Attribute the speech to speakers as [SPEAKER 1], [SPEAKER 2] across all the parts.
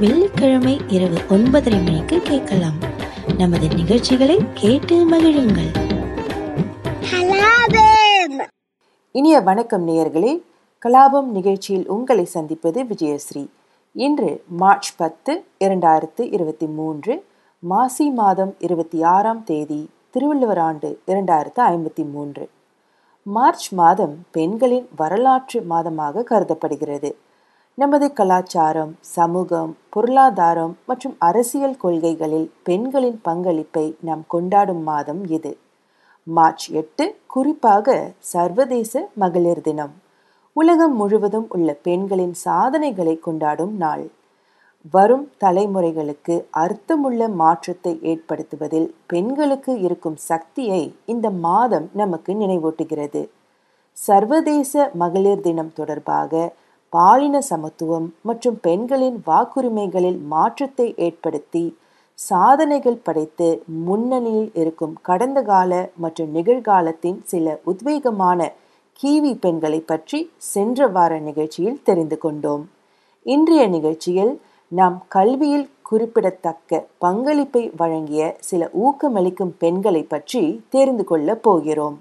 [SPEAKER 1] வெள்ளிக்கிழமை இரவு ஒன்பதரை மணிக்கு கேட்கலாம். நமது நிகழ்ச்சிகளை கேட்டு மகிழுங்கள்.
[SPEAKER 2] இனிய வணக்கம் நேயர்களே. கலாபம் நிகழ்ச்சியில் உங்களை சந்திப்பது விஜயஸ்ரீ. இன்று மார்ச் பத்து இரண்டாயிரத்து இருபத்தி மூன்று மாசி மாதம் இருபத்தி ஆறாம் தேதி திருவள்ளுவர் ஆண்டு இரண்டாயிரத்து ஐம்பத்தி மூன்று. மார்ச் மாதம் பெண்களின் வரலாற்று மாதமாக கருதப்படுகிறது. நமது கலாச்சாரம் சமூகம் பொருளாதாரம் மற்றும் அரசியல் கொள்கைகளில் பெண்களின் பங்களிப்பை நாம் கொண்டாடும் மாதம் இது. மார்ச் எட்டு குறிப்பாக சர்வதேச மகளிர் தினம். உலகம் முழுவதும் உள்ள பெண்களின் சாதனைகளை கொண்டாடும் நாள். வரும் தலைமுறைகளுக்கு அர்த்தமுள்ள மாற்றத்தை ஏற்படுத்துவதில் பெண்களுக்கு இருக்கும் சக்தியை இந்த மாதம் நமக்கு நினைவூட்டுகிறது. சர்வதேச மகளிர் தினம் தொடர்பாக பாலின சமத்துவம் மற்றும் பெண்களின் வாக்குரிமைகளில் மாற்றத்தை ஏற்படுத்தி சாதனைகள் படைத்து முன்னணியில் இருக்கும் கடந்த கால மற்றும் நிகழ்காலத்தின் சில உத்வேகமான கீவி பெண்களை பற்றி சென்ற வார நிகழ்ச்சியில் தெரிந்து கொண்டோம். இன்றைய நிகழ்ச்சியில் நாம் கல்வியில் குறிப்பிடத்தக்க பங்களிப்பை வழங்கிய சில ஊக்கமளிக்கும் பெண்களை பற்றி தெரிந்து கொள்ளப் போகிறோம்.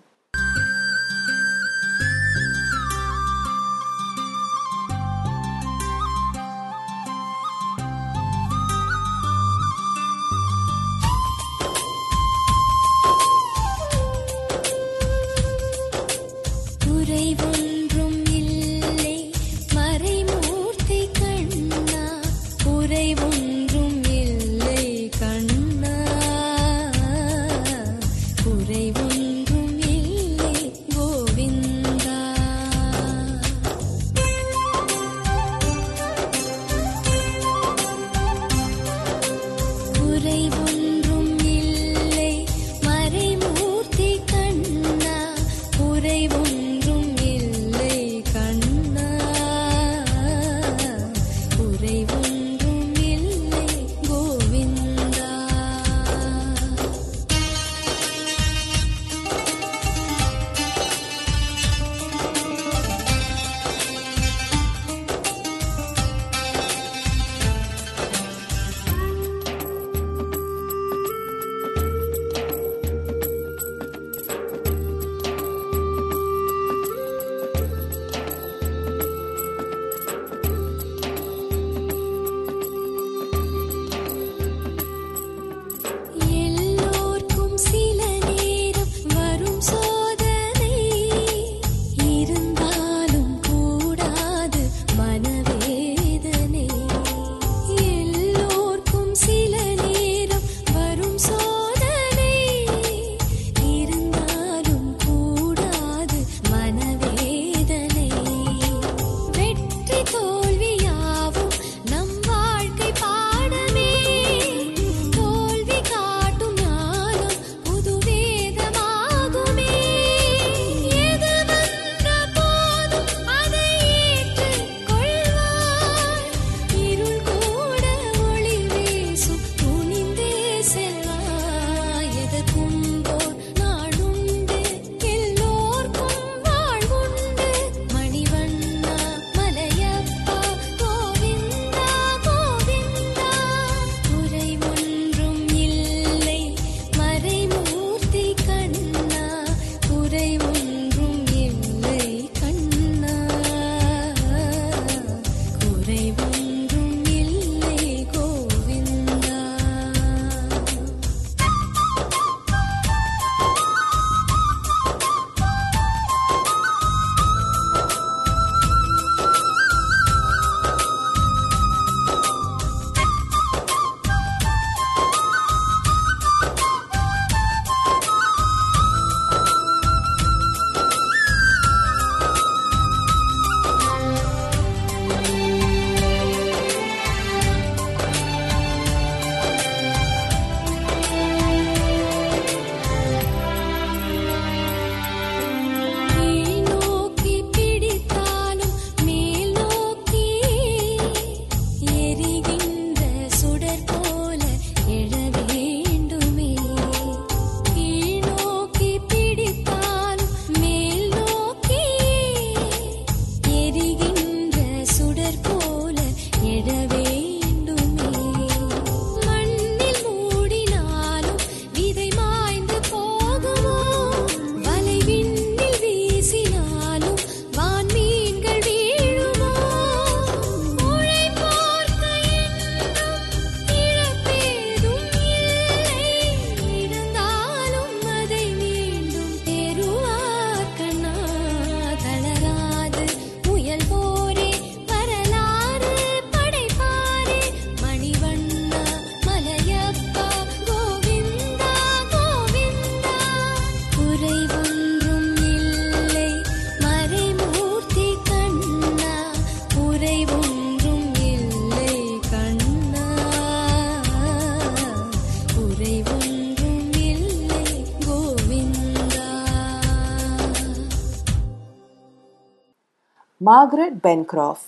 [SPEAKER 2] மார்கரெட் பென்க்ராஃப்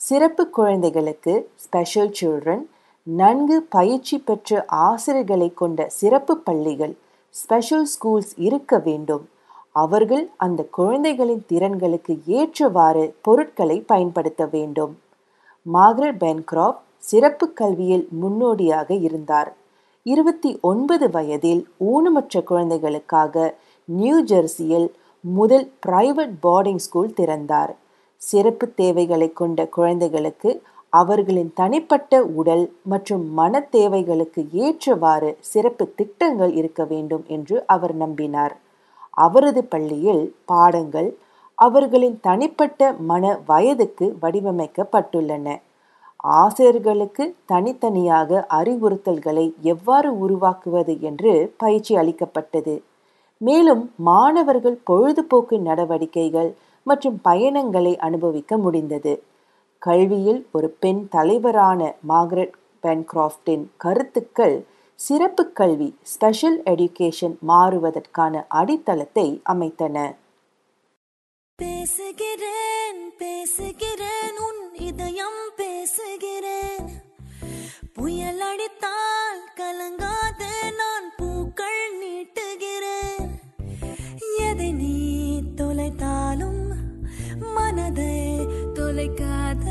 [SPEAKER 2] சிறப்பு குழந்தைகளுக்கு ஸ்பெஷல் சில்ட்ரன் நன்கு பயிற்சி பெற்ற ஆசிரியர்களை கொண்ட சிறப்பு பள்ளிகள் ஸ்பெஷல் ஸ்கூல்ஸ் இருக்க வேண்டும். அவர்கள் அந்த குழந்தைகளின் திறன்களுக்கு ஏற்றவாறு பொருட்களை பயன்படுத்த வேண்டும். மார்கரெட் பென்க்ராப் சிறப்பு கல்வியில் முன்னோடியாக இருந்தார். இருபத்தி ஒன்பது வயதில் ஊனமற்ற குழந்தைகளுக்காக நியூ ஜெர்சியில் முதல் பிரைவேட் போர்டிங் ஸ்கூல் திறந்தார். சிறப்பு தேவைகளை கொண்ட குழந்தைகளுக்கு அவர்களின் தனிப்பட்ட உடல் மற்றும் மன தேவைகளுக்கு ஏற்றவாறு சிறப்பு திட்டங்கள் இருக்க வேண்டும் என்று அவர் நம்பினார். அவரது பள்ளியில் பாடங்கள் அவர்களின் தனிப்பட்ட மன வயதுக்கு வடிவமைக்கப்பட்டுள்ளன. ஆசிரியர்களுக்கு தனித்தனியாக அறிவுறுத்தல்களை எவ்வாறு உருவாக்குவது என்று பயிற்சி அளிக்கப்பட்டது. மேலும் மாணவர்கள் பொழுதுபோக்கு நடவடிக்கைகள் மற்றும் பயணங்களை அனுபவிக்க முடிந்தது. கல்வியில் ஒரு பெண் தலைவரான மார்கரெட் பென்கிராஃப்டின் கருத்துக்கள் சிறப்பு கல்வி ஸ்பெஷல் எடுகேஷன் மாறுவதற்கான அடித்தளத்தை அமைத்தன.
[SPEAKER 3] பேசுகிறேன் பேசுகிறேன் உன் இதயம் பேசுகிறேன். புயல் அடித்தால் கலங்காது நான் பூக்கள் நீட்டுகிறேன். எதை நீ தொலைத்தாலும் மனதை தொலைக்காத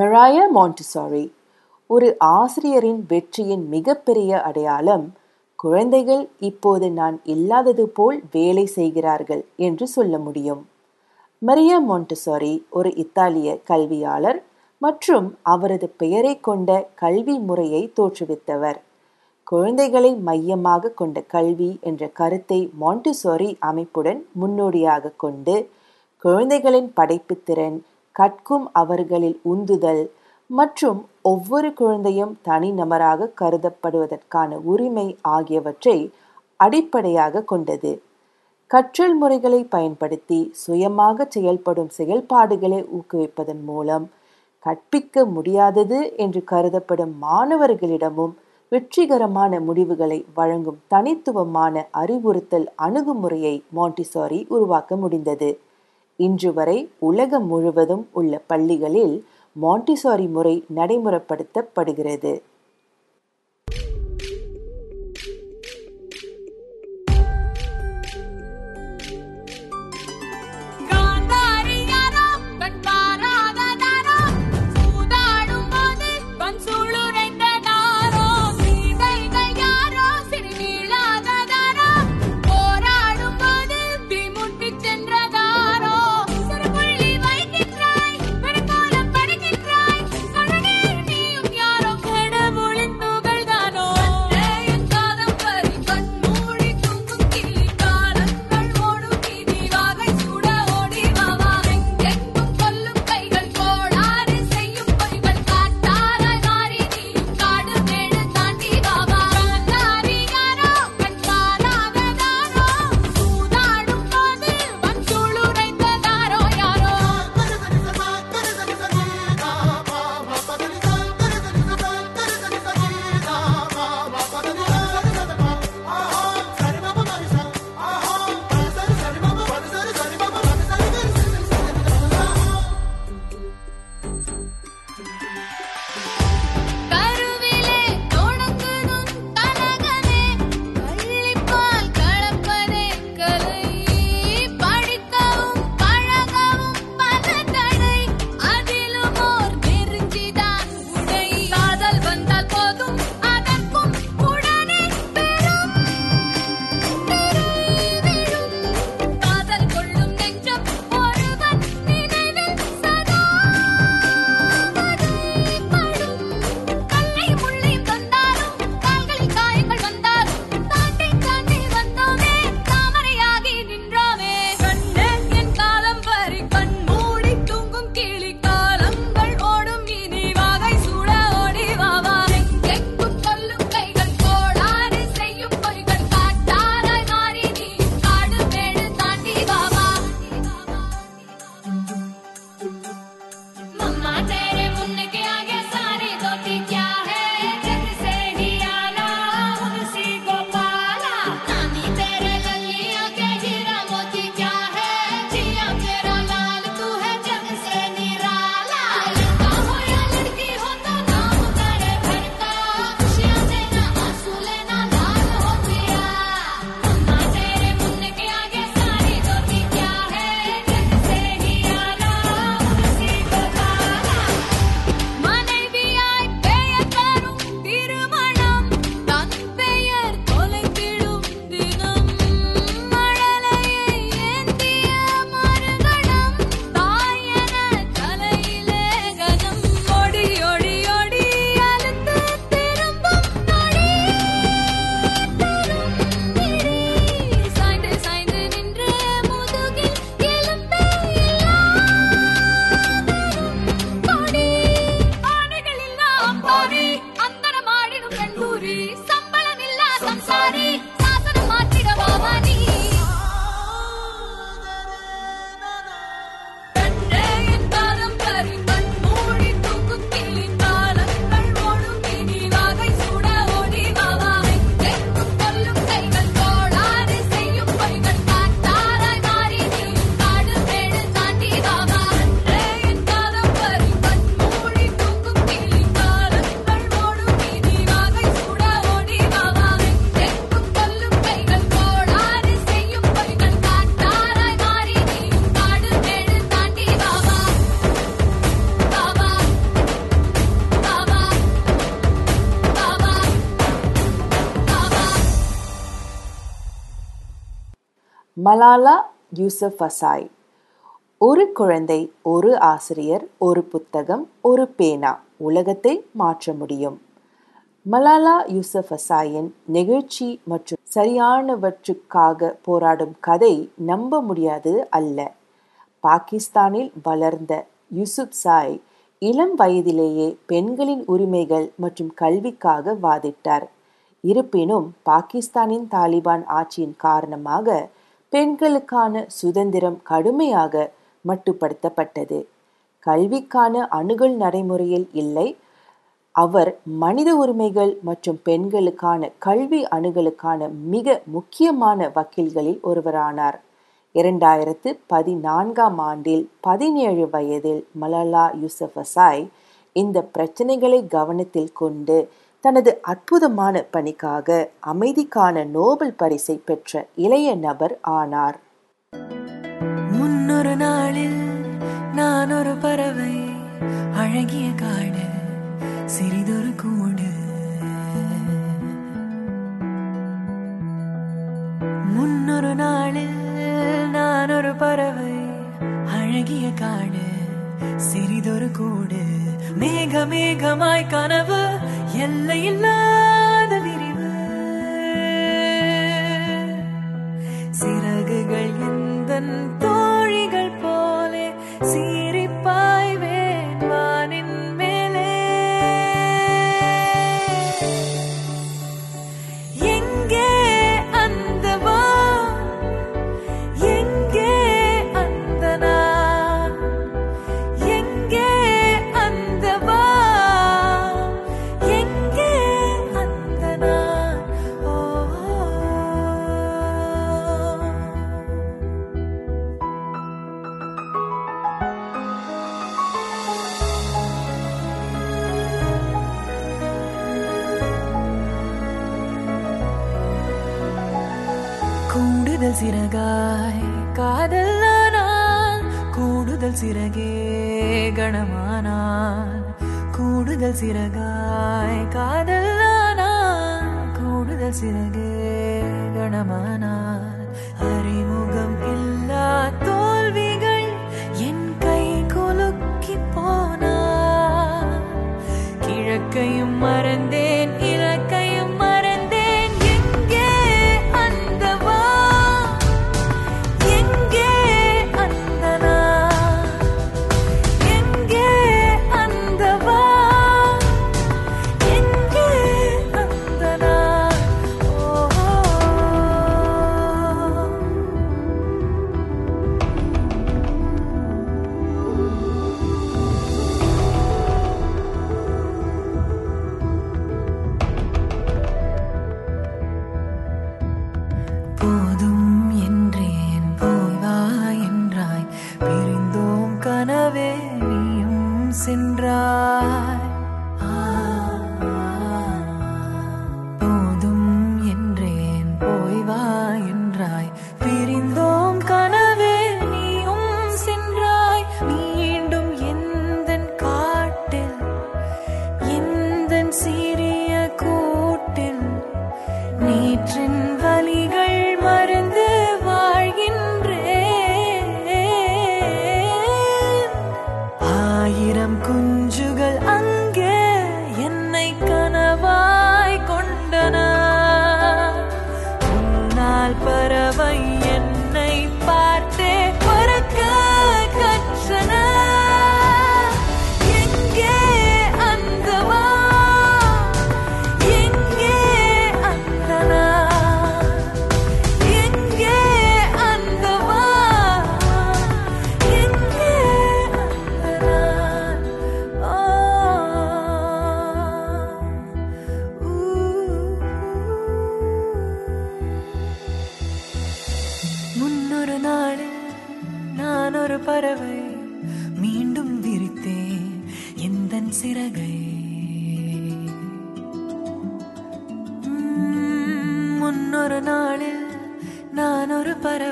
[SPEAKER 4] மராயா மாண்டிசாரி ஒரு ஆசிரியரின் வெற்றியின் மிகப்பெரிய அடையாளம் குழந்தைகள் இப்போது நான் இல்லாதது போல் வேலை செய்கிறார்கள் என்று சொல்ல முடியும். மரியா மொண்டசாரி ஒரு இத்தாலிய கல்வியாளர் மற்றும் அவரது பெயரை கொண்ட கல்வி முறையை தோற்றுவித்தவர். குழந்தைகளை மையமாக கொண்ட கல்வி என்ற கருத்தை மாண்டிசோரி அமைப்புடன் முன்னோடியாக கொண்டு குழந்தைகளின் படைப்புத்திறன் கற்கும் அவர்களில் உந்துதல் மற்றும் ஒவ்வொரு குழந்தையும் தனிநபராக கருதப்படுவதற்கான உரிமை ஆகியவற்றை அடிப்படையாக கொண்டது. கற்றல் முறைகளை பயன்படுத்தி சுயமாக செயல்படும் செயல்பாடுகளை ஊக்குவிப்பதன் மூலம் கற்பிக்க முடியாதது என்று கருதப்படும் மாணவர்களிடமும் வெற்றிகரமான முடிவுகளை வழங்கும் தனித்துவமான அறிவுறுத்தல் அணுகுமுறையை மாண்டிசாரி உருவாக்க முடிந்தது. இன்று வரை உலகம் முழுவதும் உள்ள பள்ளிகளில் மாண்டிசாரி முறை நடைமுறைப்படுத்தப்படுகிறது.
[SPEAKER 2] மலாலா யூசஃபசாய் ஒரு குழந்தை ஒரு ஆசிரியர் ஒரு புத்தகம் ஒரு பேனா உலகத்தை மாற்ற முடியும். மலாலா யூசஃபசாயின் நெகிழ்ச்சி மற்றும் சரியானவற்றுக்காக போராடும் கதை நம்ப முடியாது அல்ல. பாகிஸ்தானில் வளர்ந்த யூசுப் சாய் இளம் வயதிலேயே பெண்களின் உரிமைகள் மற்றும் கல்விக்காக வாதிட்டார். இருப்பினும் பாகிஸ்தானின் தாலிபான் ஆட்சியின் காரணமாக பெண்களுக்கான சுதந்திரம் கடுமையாக மட்டுப்படுத்தப்பட்டது. கல்விக்கான அணுகல் நடைமுறையில் இல்லை. அவர் மனித உரிமைகள் மற்றும் பெண்களுக்கான கல்வி அணுகலுக்கான மிக முக்கியமான வக்கீல்களில் ஒருவரானார். இரண்டாயிரத்து பதினான்காம் ஆண்டில் பதினேழு வயதில் மலாலா யூசஃபசாய் இந்த பிரச்சனைகளை கவனத்தில் கொண்டு தனது அற்புதமான பணிக்காக அமைதிக்கான நோபல் பரிசை பெற்ற இளைய நபர் ஆனார்.
[SPEAKER 3] முன்னொரு நாளில் நான் ஒரு பறவை அழகிய காடு சிறிதொரு கூடு. முன்னொரு நாளில் நான் ஒரு பறவை அழகிய காடு சிறிதொரு கூடு. மேக மேகமாய் கனவு எல்லையில்லாத விரிவு. சிறகுகள் எந்த சிறகாய் காதல் கூடுதல் சிறகு கணமானான் உன்னால்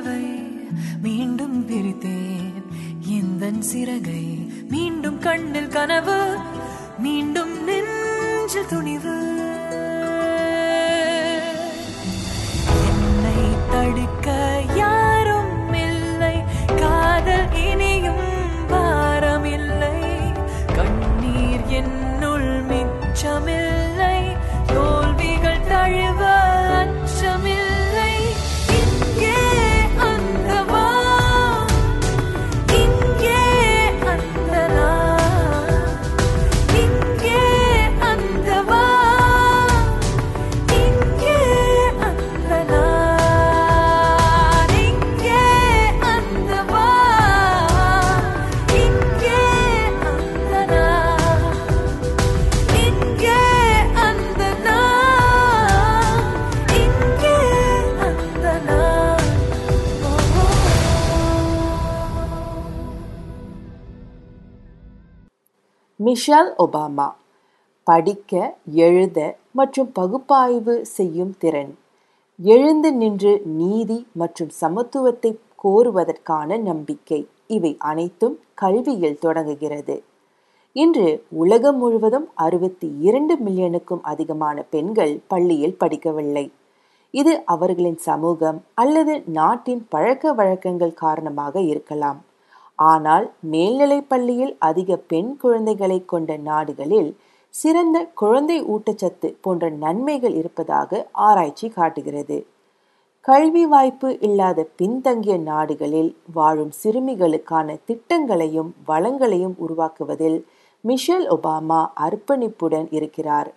[SPEAKER 3] பறவை மீண்டும் பிரித்தேன். இந்த சிறகை மீண்டும் கண்ணில் கனவு மீண்டும் நெஞ்சு துணிவு.
[SPEAKER 2] Michelle Obama. படிக்க எழுத மற்றும் பகுப்பாய்வு செய்யும் திறன். எழுந்து நின்று நீதி மற்றும் சமத்துவத்தை கோருவதற்கான நம்பிக்கை. இவை அனைத்தும் கல்வியில் தொடங்குகிறது. இன்று உலகம் முழுவதும் அறுபத்தி இரண்டு மில்லியனுக்கும் அதிகமான பெண்கள் பள்ளியில் படிக்கவில்லை. இது அவர்களின் சமூகம் அல்லது நாட்டின் பழக்க வழக்கங்கள் காரணமாக இருக்கலாம். ஆனால் மேல்நிலைப் பள்ளியில் அதிக பெண் குழந்தைகளை கொண்ட நாடுகளில் சிறந்த குழந்தை ஊட்டச்சத்து போன்ற நன்மைகள் இருப்பதாக ஆராய்ச்சி காட்டுகிறது. கல்வி வாய்ப்பு இல்லாத பின்தங்கிய நாடுகளில் வாழும் சிறுமிகளுக்கான திட்டங்களையும் வளங்களையும் உருவாக்குவதில் மிஷேல் ஒபாமா அர்ப்பணிப்புடன் இருக்கிறார்.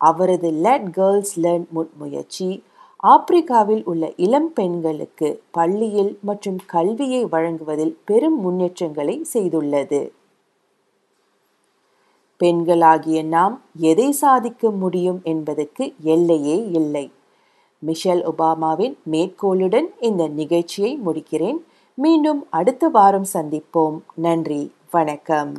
[SPEAKER 2] அவரது லெட் கேர்ள்ஸ் லேர்ன் முன்முயற்சி ஆப்பிரிக்காவில் உள்ள இளம் பெண்களுக்கு பள்ளியில் மற்றும் கல்வியை வழங்குவதில் பெரும் முன்னேற்றங்களை செய்துள்ளது. பெண்களாகிய நாம் எதை சாதிக்க முடியும் என்பதற்கு எல்லையே இல்லை. மிஷல் ஒபாமாவின் மேற்கோளுடன் இந்த நிகழ்ச்சியை முடிக்கிறேன். மீண்டும் அடுத்த வாரம் சந்திப்போம். நன்றி. வணக்கம்.